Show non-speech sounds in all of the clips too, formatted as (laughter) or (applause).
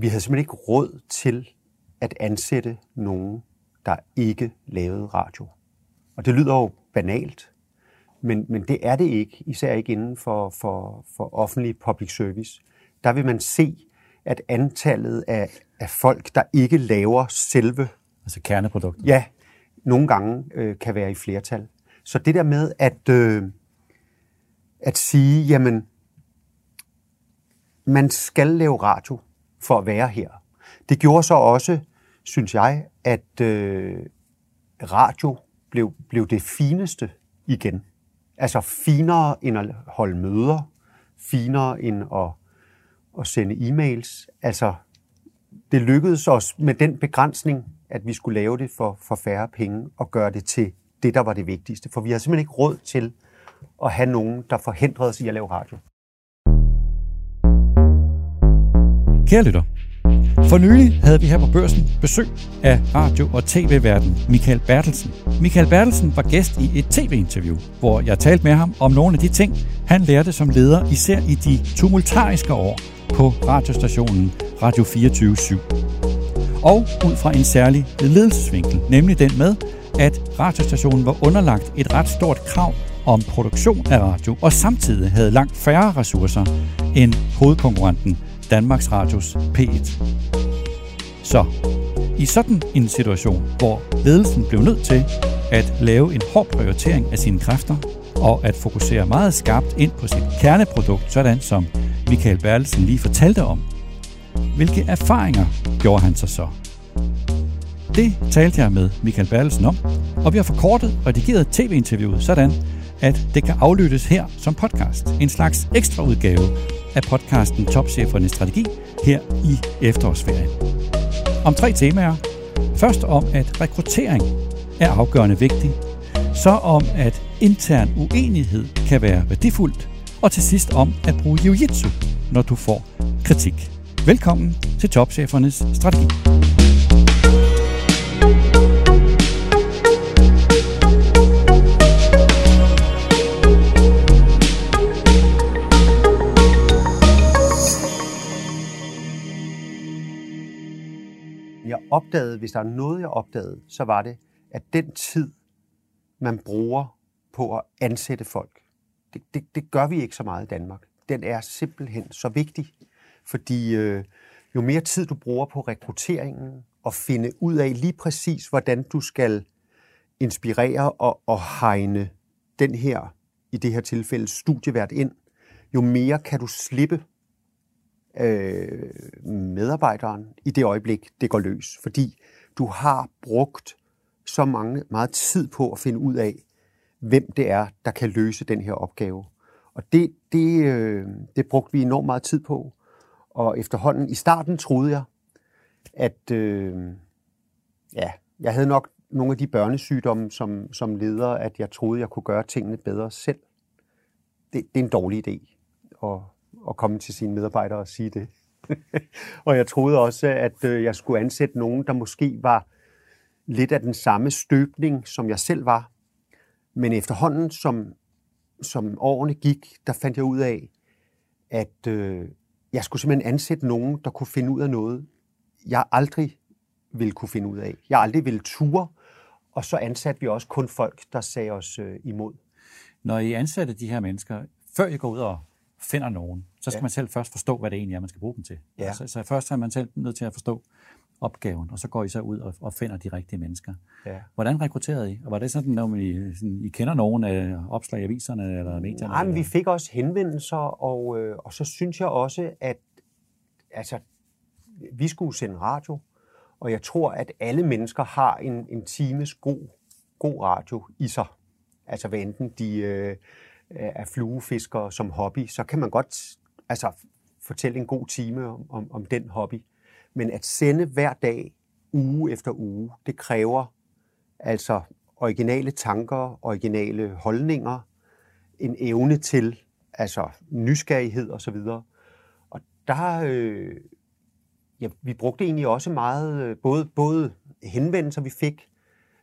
vi havde simpelthen ikke råd til at ansætte nogen, der ikke lavede radio. Og det lyder jo banalt, men, men det er det ikke, især ikke inden for, for, for offentlig public service. Der vil man se, at antallet af, af folk, der ikke laver selve... Altså kerneprodukter? Ja, nogle gange øh, kan være i flertal. Så det der med at, øh, at sige, jamen, man skal lave radio for at være her. Det gjorde så også, synes jeg, at øh, radio blev, blev det fineste igen. Altså finere end at holde møder, finere end at, at sende e-mails. Altså, det lykkedes os med den begrænsning, at vi skulle lave det for, for færre penge og gøre det til det, der var det vigtigste. For vi har simpelthen ikke råd til at have nogen, der forhindrede os i at lave radio. Kære lytter, for nylig havde vi her på børsen besøg af radio- og tv-verden Michael Bertelsen. Michael Bertelsen var gæst i et tv-interview, hvor jeg talte med ham om nogle af de ting, han lærte som leder, især i de tumultariske år på radiostationen Radio 24 /7. Og ud fra en særlig ledelsesvinkel, nemlig den med, at radiostationen var underlagt et ret stort krav om produktion af radio, og samtidig havde langt færre ressourcer end hovedkonkurrenten Danmarks Radios P1. Så, i sådan en situation, hvor ledelsen blev nødt til at lave en hård prioritering af sine kræfter, og at fokusere meget skarpt ind på sit kerneprodukt, sådan som Michael Berlesen lige fortalte om. Hvilke erfaringer gjorde han sig så? Det talte jeg med Michael Berlesen om, og vi har forkortet og redigeret tv-interviewet sådan, at det kan aflyttes her som podcast. En slags ekstra udgave af podcasten Topchefernes Strategi her i efterårsferien. Om tre temaer. Først om, at rekruttering er afgørende vigtig. Så om, at intern uenighed kan være værdifuldt. Og til sidst om at bruge jiu-jitsu, når du får kritik. Velkommen til Topchefernes Strategi. Opdagede, hvis der er noget, jeg opdagede, så var det, at den tid, man bruger på at ansætte folk, det, det, det gør vi ikke så meget i Danmark. Den er simpelthen så vigtig, fordi øh, jo mere tid du bruger på rekrutteringen og finde ud af lige præcis, hvordan du skal inspirere og, og hegne den her, i det her tilfælde, studievært ind, jo mere kan du slippe øh, medarbejderen i det øjeblik, det går løs. Fordi du har brugt så mange, meget tid på at finde ud af, hvem det er, der kan løse den her opgave. Og det, det, øh, det brugte vi enormt meget tid på. Og efterhånden, i starten troede jeg, at øh, ja, jeg havde nok nogle af de børnesygdomme som, som leder, at jeg troede, jeg kunne gøre tingene bedre selv. Det, det er en dårlig idé Og at komme til sine medarbejdere og sige det. (laughs) og jeg troede også, at øh, jeg skulle ansætte nogen, der måske var lidt af den samme støbning, som jeg selv var. Men efterhånden, som, som årene gik, der fandt jeg ud af, at øh, jeg skulle simpelthen ansætte nogen, der kunne finde ud af noget, jeg aldrig ville kunne finde ud af. Jeg aldrig ville ture, og så ansatte vi også kun folk, der sagde os øh, imod. Når I ansatte de her mennesker, før I går ud og finder nogen, så skal ja. man selv først forstå, hvad det egentlig er, man skal bruge dem til. Ja. Så, så først er man selv nødt til at forstå opgaven, og så går I så ud og, og finder de rigtige mennesker. Ja. Hvordan rekrutterede I? Og var det sådan, når I, sådan, I kender nogen af opslag i aviserne eller medierne? Nej, men vi fik også henvendelser, og, øh, og så synes jeg også, at altså, vi skulle sende radio, og jeg tror, at alle mennesker har en, en times god, god radio i sig. Altså hvad enten de øh, er fluefisker som hobby, så kan man godt altså, fortælle en god time om, om, om den hobby. Men at sende hver dag, uge efter uge, det kræver altså originale tanker, originale holdninger, en evne til altså nysgerrighed og så videre. Og der, øh, ja, vi brugte egentlig også meget, øh, både, både henvendelser vi fik,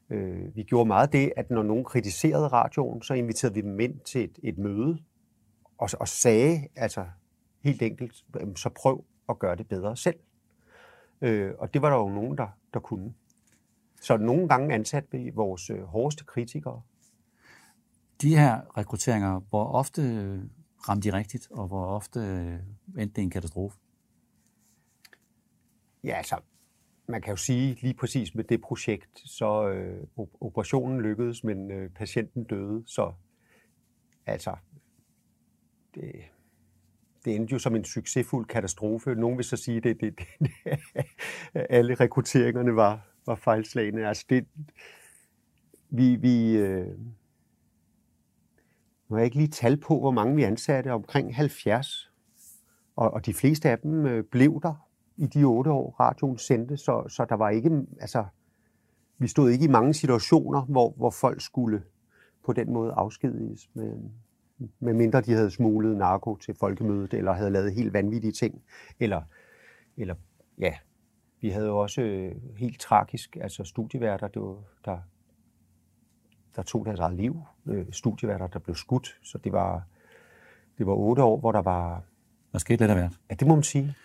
øh, vi gjorde meget det, at når nogen kritiserede radioen, så inviterede vi dem ind til et, et møde, og, og sagde altså helt enkelt, så prøv at gøre det bedre selv. Øh, og det var der jo nogen, der, der kunne. Så nogle gange ansatte vi vores øh, hårdeste kritikere. De her rekrutteringer, hvor ofte ramte de rigtigt, og hvor ofte endte det en katastrofe? Ja, altså, man kan jo sige lige præcis med det projekt, så øh, operationen lykkedes, men øh, patienten døde, så altså, det, det endte jo som en succesfuld katastrofe. Nogen vil så sige, at det, det, det, alle rekrutteringerne var, var fejlslagende. Altså det, vi, vi øh, nu har jeg ikke lige tal på, hvor mange vi ansatte, omkring 70. Og, og de fleste af dem øh, blev der i de otte år, radioen sendte, så, så der var ikke, altså, vi stod ikke i mange situationer, hvor, hvor folk skulle på den måde afskediges, med, med mindre de havde smuglet narko til folkemødet, eller havde lavet helt vanvittige ting, eller, eller ja, vi havde jo også øh, helt tragisk, altså studieværter, det var, der, der tog deres eget liv, øh, studieværter, der blev skudt, så det var, det var otte år, hvor der var... Der skete lidt af hvert. Ja, det må man sige.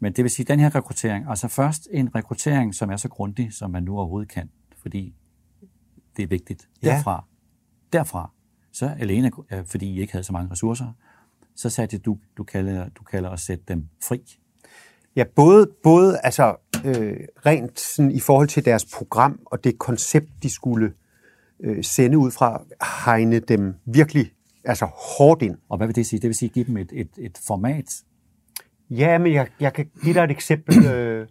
Men det vil sige, at den her rekruttering, altså først en rekruttering, som er så grundig, som man nu overhovedet kan, fordi det er vigtigt. Derfra, ja. derfra så alene, fordi I ikke havde så mange ressourcer, så sagde du, du kalder, du kalder at sætte dem fri. Ja, både, både altså, øh, rent sådan, i forhold til deres program og det koncept, de skulle øh, sende ud fra, hegne dem virkelig altså hårdt ind. Og hvad vil det sige? Det vil sige give dem et, et, et format, Ja, men jeg, jeg kan give dig et eksempel. Øh,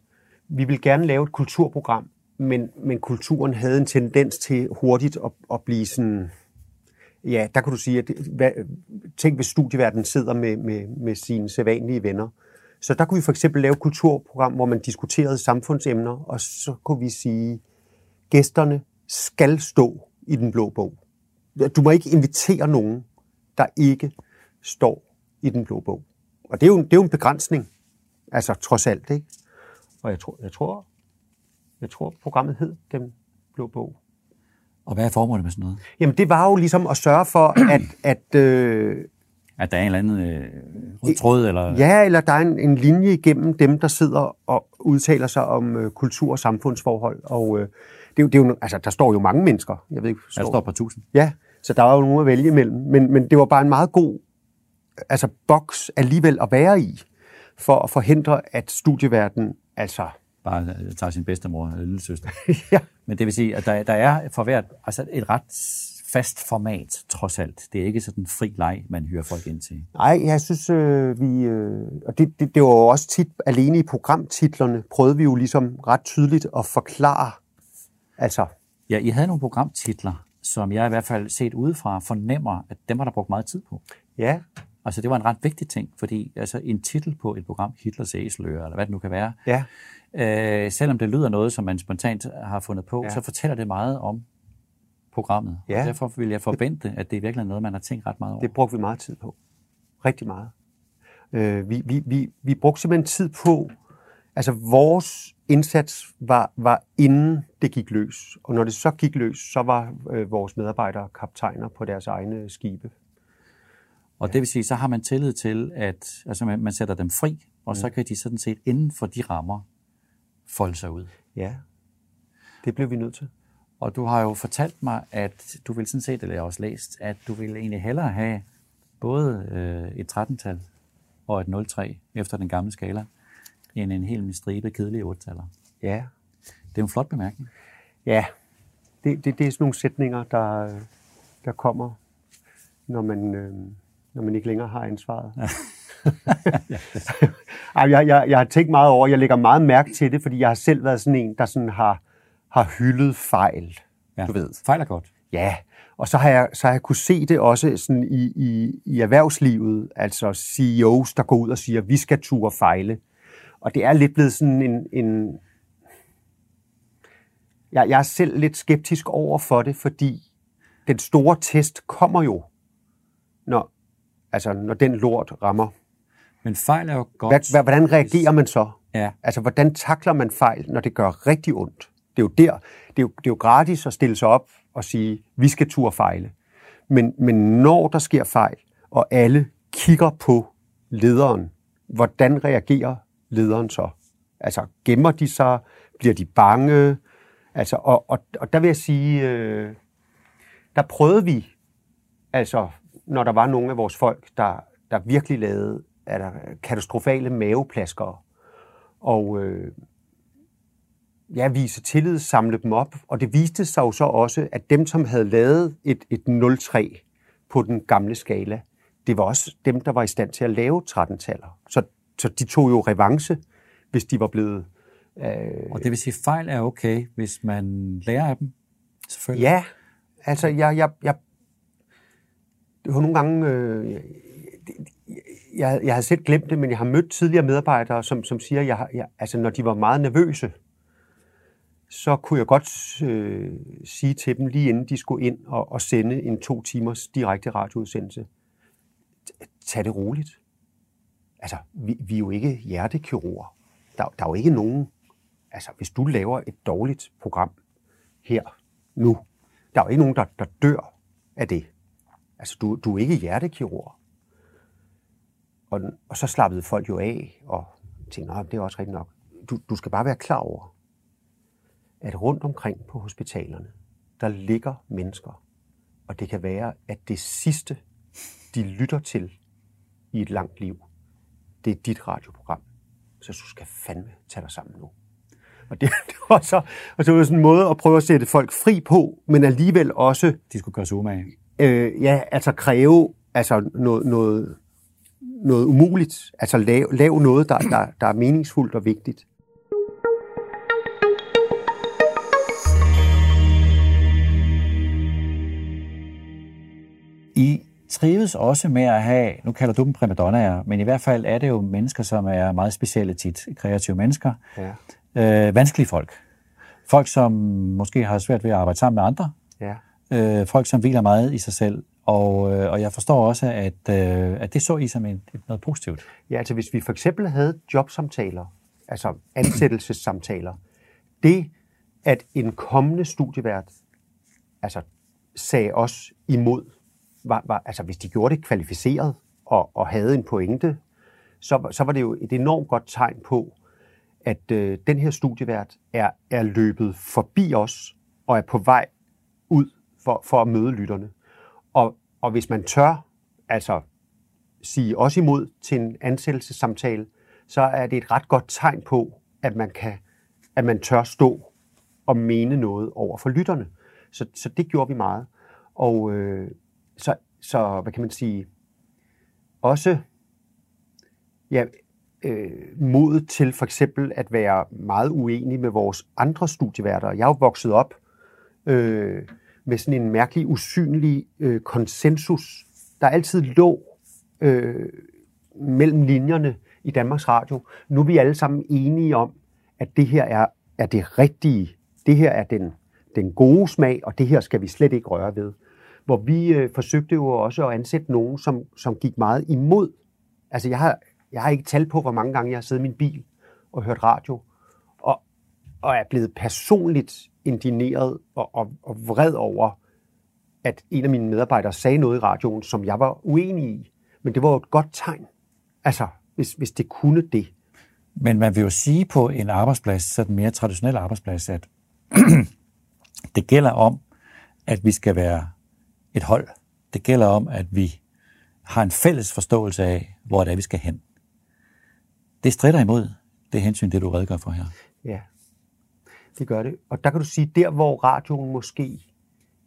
vi vil gerne lave et kulturprogram, men, men kulturen havde en tendens til hurtigt at, at blive sådan... Ja, der kan du sige, at hvad, tænk hvis studieverdenen sidder med, med, med sine sædvanlige venner. Så der kunne vi for eksempel lave et kulturprogram, hvor man diskuterede samfundsemner, og så kunne vi sige, gæsterne skal stå i den blå bog. Du må ikke invitere nogen, der ikke står i den blå bog. Og det er jo, det er jo en begrænsning, altså trods alt, ikke? Og jeg tror, jeg tror, jeg tror programmet hed Den Blå Bog. Og hvad er formålet med sådan noget? Jamen, det var jo ligesom at sørge for, at... at øh, at der er en eller anden øh, rød tråd, eller... Ja, eller der er en, en linje igennem dem, der sidder og udtaler sig om øh, kultur- og samfundsforhold. Og øh, det, er jo, det er jo, altså, der står jo mange mennesker. Jeg ved ikke, står... Der står på tusind. Ja, så der var jo nogen at vælge imellem. Men, men det var bare en meget god altså boks alligevel at være i, for at forhindre, at studieverdenen altså... Bare øh, tager sin bedstemor eller lille søster. (laughs) ja. Men det vil sige, at der, der er for hvert, altså et ret fast format, trods alt. Det er ikke sådan en fri leg, man hører folk ind til. Nej, jeg synes, øh, vi... Øh, og det, det, det var jo også tit alene i programtitlerne, prøvede vi jo ligesom ret tydeligt at forklare, altså... Ja, I havde nogle programtitler, som jeg i hvert fald set udefra fornemmer, at dem var der brugt meget tid på. Ja, Altså, det var en ret vigtig ting, fordi altså, en titel på et program, Hitlers æseløer, eller hvad det nu kan være, ja. øh, selvom det lyder noget, som man spontant har fundet på, ja. så fortæller det meget om programmet. Ja. Og derfor vil jeg forvente, at det er virkelig noget, man har tænkt ret meget over. Det brugte vi meget tid på. Rigtig meget. Øh, vi, vi, vi, vi brugte simpelthen tid på, altså vores indsats var, var inden det gik løs. Og når det så gik løs, så var øh, vores medarbejdere kaptajner på deres egne skibe. Og ja. det vil sige, så har man tillid til, at altså man, man sætter dem fri, og ja. så kan de sådan set inden for de rammer folde sig ud. Ja, det blev vi nødt til. Og du har jo fortalt mig, at du vil sådan set, eller jeg har også læst, at du ville egentlig hellere have både øh, et 13-tal og et 0-3 efter den gamle skala, end en hel stribe kedelige 8-taller. Ja. Det er en flot bemærkning. Ja, det, det, det er sådan nogle sætninger, der, der kommer, når man, øh, når man ikke længere har ansvaret. Ja. (laughs) Jeg, jeg, jeg har tænkt meget over, jeg lægger meget mærke til det, fordi jeg har selv været sådan en, der sådan har, har hyldet fejl. Ja. Du ved. Fejl er godt. Ja, og så har jeg, så har jeg kunne se det også sådan i, i, i erhvervslivet, altså CEOs, der går ud og siger, vi skal ture fejle. Og det er lidt blevet sådan en... en jeg, jeg er selv lidt skeptisk over for det, fordi den store test kommer jo, når, altså, når den lort rammer. Men fejl er jo godt. Hvad, hvordan reagerer man så? Ja. Altså, hvordan takler man fejl, når det gør rigtig ondt? Det er jo der. Det er jo, det er jo gratis at stille sig op og sige, vi skal turde fejle. Men, men når der sker fejl, og alle kigger på lederen, hvordan reagerer lederen så? Altså, gemmer de sig? Bliver de bange? Altså, og, og, og der vil jeg sige, øh, der prøvede vi, altså, når der var nogle af vores folk, der, der virkelig lavede der katastrofale maveplaskere, og øh, ja, vise tillid, samle dem op, og det viste sig jo så også, at dem, som havde lavet et, et 0,3 på den gamle skala, det var også dem, der var i stand til at lave 13-taller. Så, så de tog jo revanche, hvis de var blevet... Øh... Og det vil sige, at fejl er okay, hvis man lærer af dem, selvfølgelig? Ja, altså jeg, jeg, jeg det var nogle gange... Øh, jeg, jeg har selv glemt det, men jeg har mødt tidligere medarbejdere, som, som siger, jeg, jeg, altså når de var meget nervøse, så kunne jeg godt øh, sige til dem, lige inden de skulle ind og, og sende en to timers direkte radioudsendelse, tag det roligt. Altså, vi, vi er jo ikke hjertekirurger. Der, der er jo ikke nogen... Altså, hvis du laver et dårligt program her, nu, der er jo ikke nogen, der, der dør af det. Altså, du, du er ikke hjertekirurg. Og, og så slappede folk jo af og tænkte, det er også rigtigt nok. Du, du skal bare være klar over, at rundt omkring på hospitalerne, der ligger mennesker, og det kan være, at det sidste, de lytter til i et langt liv, det er dit radioprogram. Så du skal fandme tage dig sammen nu. Og det, (laughs) det var så og det var sådan en måde at prøve at sætte folk fri på, men alligevel også... De skulle gøre sig umage. Øh, ja, altså kræve altså noget, noget, noget umuligt. Altså lave, lave noget, der, der, der er meningsfuldt og vigtigt. I trives også med at have, nu kalder du dem primadonnaer, men i hvert fald er det jo mennesker, som er meget specielle tit, kreative mennesker. Ja. Øh, vanskelige folk. Folk, som måske har svært ved at arbejde sammen med andre. Ja. Øh, folk, som hviler meget i sig selv. Og, øh, og jeg forstår også, at, øh, at det så I som et, et noget positivt. Ja, altså hvis vi for eksempel havde jobsamtaler, altså ansættelsessamtaler, det at en kommende studievært altså, sagde os imod, var, var, altså hvis de gjorde det kvalificeret og, og havde en pointe, så, så var det jo et enormt godt tegn på, at øh, den her studievært er, er løbet forbi os og er på vej ud for, for at møde lytterne. Og, og hvis man tør altså sige også imod til en ansættelsessamtale, så er det et ret godt tegn på, at man, kan, at man tør stå og mene noget over for lytterne. Så, så det gjorde vi meget. Og øh, så, så, hvad kan man sige, også ja, øh, mod til for eksempel at være meget uenig med vores andre studieværter. Jeg er jo vokset op øh, med sådan en mærkelig, usynlig øh, konsensus, der altid lå øh, mellem linjerne i Danmarks Radio. Nu er vi alle sammen enige om, at det her er, er det rigtige. Det her er den, den gode smag, og det her skal vi slet ikke røre ved. Hvor vi øh, forsøgte jo også at ansætte nogen, som, som gik meget imod. Altså, jeg har, jeg har ikke tal på, hvor mange gange jeg har siddet i min bil og hørt radio, og er blevet personligt indineret og, og, og vred over, at en af mine medarbejdere sagde noget i radioen, som jeg var uenig i. Men det var jo et godt tegn, altså, hvis, hvis det kunne det. Men man vil jo sige på en arbejdsplads, så den mere traditionelle arbejdsplads, at (clears throat) det gælder om, at vi skal være et hold. Det gælder om, at vi har en fælles forståelse af, hvor det er, vi skal hen. Det strider imod det hensyn, det du redegør for her. Ja, det gør det. Og der kan du sige, der hvor radioen måske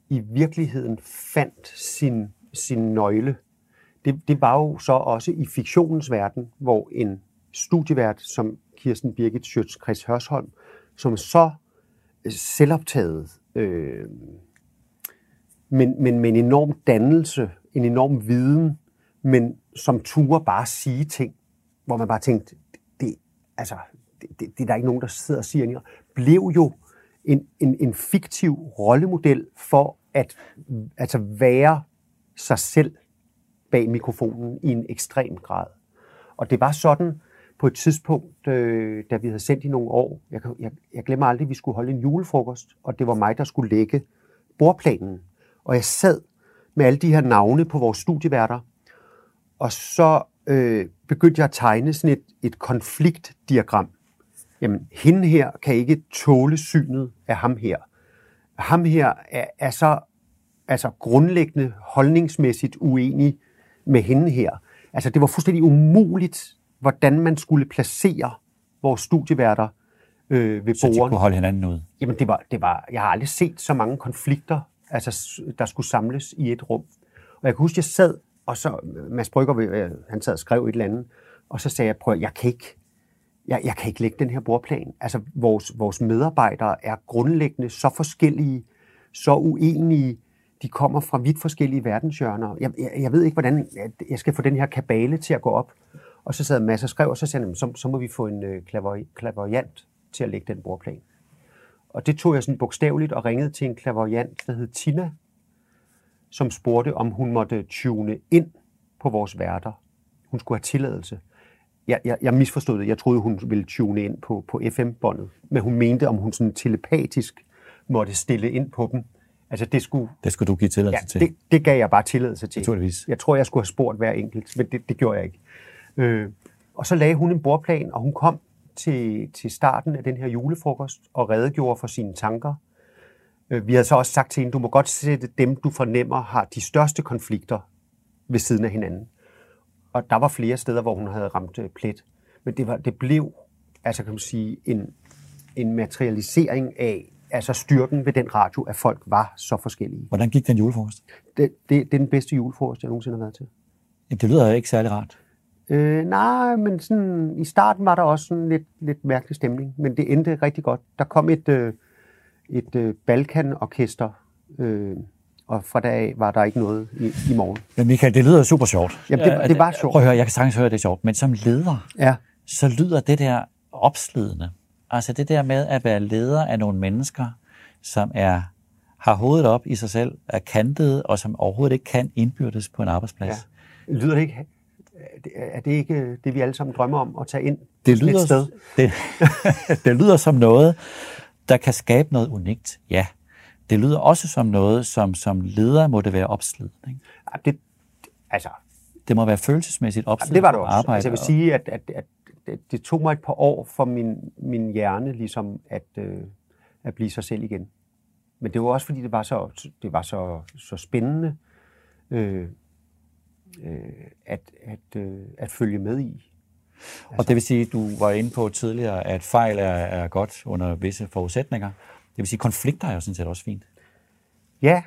i virkeligheden fandt sin, sin nøgle, det, det var jo så også i fiktionens verden, hvor en studievært som Kirsten Birgit Schøtz Chris Hørsholm, som så øh, selvoptaget, øh, men, men med en enorm dannelse, en enorm viden, men som turer bare sige ting, hvor man bare tænkte, det, altså, det, det, det er der ikke nogen, der sidder og siger, blev jo en, en, en fiktiv rollemodel for at altså være sig selv bag mikrofonen i en ekstrem grad. Og det var sådan på et tidspunkt, øh, da vi havde sendt i nogle år, jeg, jeg, jeg glemmer aldrig, at vi skulle holde en julefrokost, og det var mig, der skulle lægge bordplanen. Og jeg sad med alle de her navne på vores studieværter, og så øh, begyndte jeg at tegne sådan et, et konfliktdiagram jamen, hende her kan ikke tåle synet af ham her. Ham her er, er så altså grundlæggende holdningsmæssigt uenig med hende her. Altså, det var fuldstændig umuligt, hvordan man skulle placere vores studieværter øh, ved Så de bordene. kunne holde hinanden ud. Jamen, det var, det var, jeg har aldrig set så mange konflikter, altså, der skulle samles i et rum. Og jeg kan huske, jeg sad, og så, Mads Brygger, øh, han sad og skrev et eller andet, og så sagde jeg, prøv jeg kan ikke, jeg, jeg kan ikke lægge den her bordplan. Altså, vores, vores medarbejdere er grundlæggende så forskellige, så uenige, de kommer fra vidt forskellige verdenshjørner. Jeg, jeg, jeg ved ikke, hvordan jeg- skal få den her kabale til at gå op. Og så sad Mads og skrev, og så sagde han, så, så må vi få en øh, til at lægge den bordplan. Og det tog jeg sådan bogstaveligt og ringede til en klaverjant, der hed Tina, som spurgte, om hun måtte tune ind på vores værter. Hun skulle have tilladelse. Jeg, jeg, jeg misforstod det. Jeg troede, hun ville tune ind på, på FM-båndet. Men hun mente, om hun sådan telepatisk måtte stille ind på dem. Altså det skulle... Det skulle du give tilladelse Ja, til. det, det gav jeg bare tilladelse til. Naturligvis. Jeg tror, jeg skulle have spurgt hver enkelt, men det, det gjorde jeg ikke. Øh, og så lagde hun en bordplan, og hun kom til, til starten af den her julefrokost og redegjorde for sine tanker. Øh, vi havde så også sagt til hende, du må godt sætte dem, du fornemmer har de største konflikter ved siden af hinanden. Og der var flere steder, hvor hun havde ramt øh, plet. Men det, var, det blev, altså kan man sige, en, en materialisering af altså styrken ved den radio, at folk var så forskellige. Hvordan gik den julefrokost? Det, det, det er den bedste julefrokost, jeg nogensinde har været til. Jamen, det lyder ikke særlig rart. Øh, nej, men sådan, i starten var der også sådan lidt, lidt mærkelig stemning, men det endte rigtig godt. Der kom et, øh, et øh, Balkan-orkester, øh, og fra dag af var der ikke noget i, i morgen. Men Michael, det lyder super sjovt. Jamen, det- det var sjovt. Prøv at høre, jeg kan sagtens høre, at det er sjovt. Men som leder, Ja. så lyder det der opslidende. Altså det der med at være leder af nogle mennesker, som er har hovedet op i sig selv, er kantede, og som overhovedet ikke kan indbyrdes på en arbejdsplads. ja. Lyder det ikke, er det- ikke det, vi alle sammen drømmer om at tage ind Det lyder, et sted? det, (laughs) det lyder som noget, der kan skabe noget unikt. Ja. Det lyder også som noget, som som leder må det være opslidende. Ikke? Ja, det, altså, Det må være følelsesmæssigt opslidende det var det også. arbejde. Altså, jeg vil sige, at, at, at, det tog mig et par år for min, min hjerne ligesom at, øh, at blive sig selv igen. Men det var også, fordi det var så, det var så, så spændende øh, øh, at, at, øh, at følge med i. Og det vil sige, du var inde på tidligere, at fejl er, er godt under visse forudsætninger. Det vil sige, konflikter er jo sådan set også fint. Ja,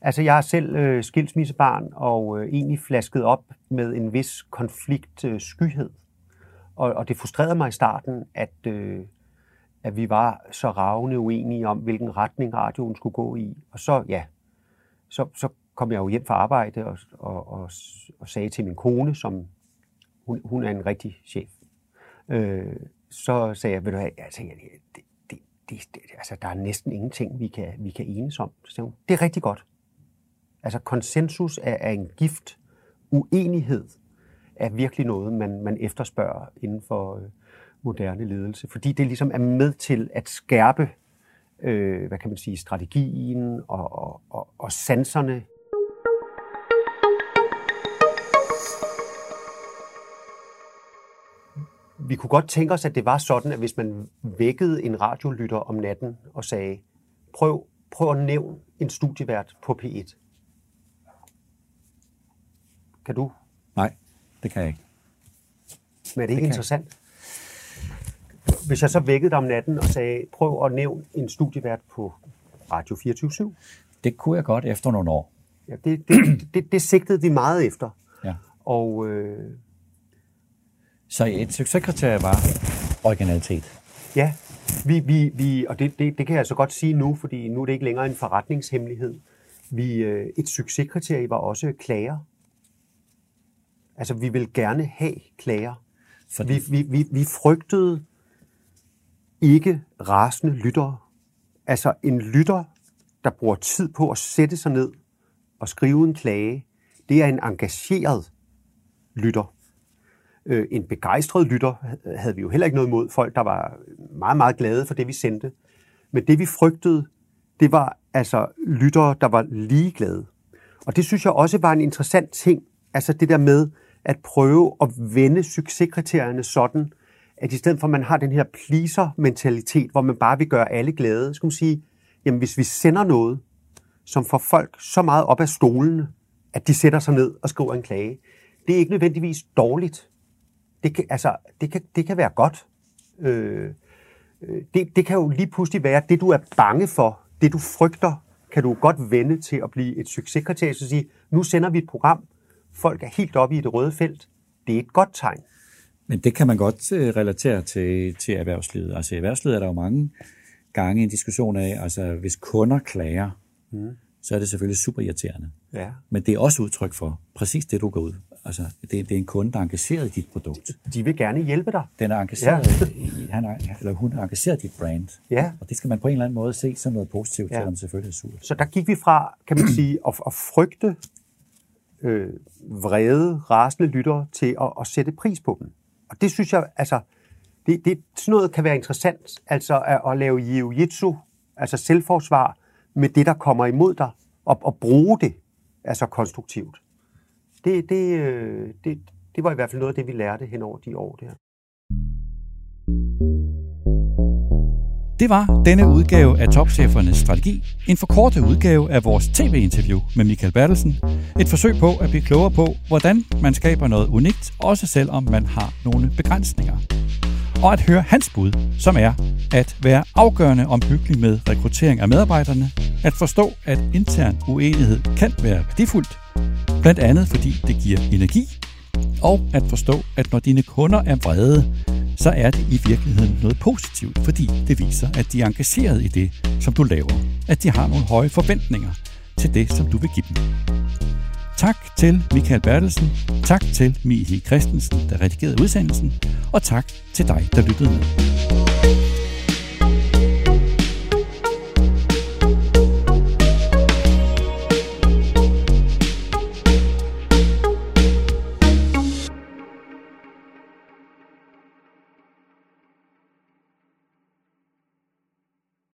altså jeg er selv øh, skilsmissebarn og øh, egentlig flasket op med en vis konfliktskyhed. Øh, og, og det frustrerede mig i starten, at, øh, at vi var så ravne uenige om, hvilken retning radioen skulle gå i. Og så, ja, så, så kom jeg jo hjem fra arbejde og, og, og, og sagde til min kone, som hun, hun er en rigtig chef, øh, så sagde jeg, ved du hvad, altså, jeg, tænker, det, det, det, altså, der er næsten ingenting, vi kan, vi kan enes om. Så hun, det er rigtig godt. Altså konsensus er, er en gift. Uenighed er virkelig noget, man, man efterspørger inden for øh, moderne ledelse, fordi det ligesom er med til at skærpe, øh, hvad kan man sige, strategien og, og, og, og sanserne. Vi kunne godt tænke os, at det var sådan, at hvis man vækkede en radiolytter om natten og sagde, prøv, prøv at nævne en studievært på P1. Kan du? Nej, det kan jeg ikke. Men er det ikke kan- interessant? Hvis jeg så vækkede dig om natten og sagde, prøv at nævne en studievært på Radio 24 Det kunne jeg godt efter nogle år. ja, det, det, det, det sigtede vi meget efter. Ja. Og øh, Så et succeskriterie var originalitet. ja, vi, vi, vi, og det, det, det kan jeg så godt sige nu, fordi nu er det ikke længere en forretningshemmelighed. Vi, øh, et succeskriterie var også klager. Altså, vi vil gerne have klager. Fordi, Vi, vi, vi, vi frygtede ikke rasende lyttere. Altså en lytter, der bruger tid på at sætte sig ned og skrive en klage, det er en engageret lytter. Øh, en begejstret lytter havde vi jo heller ikke noget imod. Folk, der var meget, meget glade for det, vi sendte. Men det, vi frygtede, det var altså lyttere, der var ligeglade. Og det synes jeg også var en interessant ting. Altså det der med at prøve at vende succeskriterierne sådan, at i stedet for, at man har den her pleaser-mentalitet, hvor man bare vil gøre alle glade, skal man sige, jamen hvis vi sender noget, som får folk så meget op af stolene, at de sætter sig ned og skriver en klage, det er ikke nødvendigvis dårligt. Det kan, altså, det kan, det kan være godt. Øh, øh, det, det kan jo lige pludselig være, det du er bange for, det du frygter, kan du godt vende til at blive et succeskriterie, så sige, nu sender vi et program, folk er helt oppe i det røde felt. Det er et godt tegn. Men det kan man godt øh, relatere til, til erhvervslivet. Altså i erhvervslivet er der jo mange gange en diskussion af, altså hvis kunder klager, mm. så er det selvfølgelig super irriterende. Ja. Men det er også udtryk for præcis det, du går ud. Altså, det, det er en kunde, der er engageret i dit produkt. De vil gerne hjælpe dig. Den er engageret ja. i, han er, eller hun er engageret i dit brand. Ja. Og det skal man på en eller anden måde se som noget positivt, ja. selvom selvfølgelig er surt. Så der gik vi fra, kan man sige, at, at frygte øh, vrede, rasende lyttere til at, at sætte pris på dem. Og det synes jeg, altså, det, det, sådan noget kan være interessant, altså at, at lave jiu-jitsu, altså selvforsvar, med det, der kommer imod dig, og, og bruge det, altså konstruktivt. Det, det, øh, det, det var i hvert fald noget af det, vi lærte hen over de år der. Det var denne udgave af Topchefernes Strategi, en forkortet udgave af vores tv-interview med Michael Bertelsen. Et forsøg på at blive klogere på, hvordan man skaber noget unikt, også selvom man har nogle begrænsninger. Og at høre hans bud, som er at være afgørende omhyggelig med rekruttering af medarbejderne, at forstå, at intern uenighed kan være værdifuldt, blandt andet fordi det giver energi, og at forstå, at når dine kunder er vrede, så er det i virkeligheden noget positivt, fordi det viser, at de er engageret i det, som du laver. At de har nogle høje forventninger til det, som du vil give dem. Tak til Michael Bertelsen, tak til Mihi Christensen, der redigerede udsendelsen, og tak til dig, der lyttede med.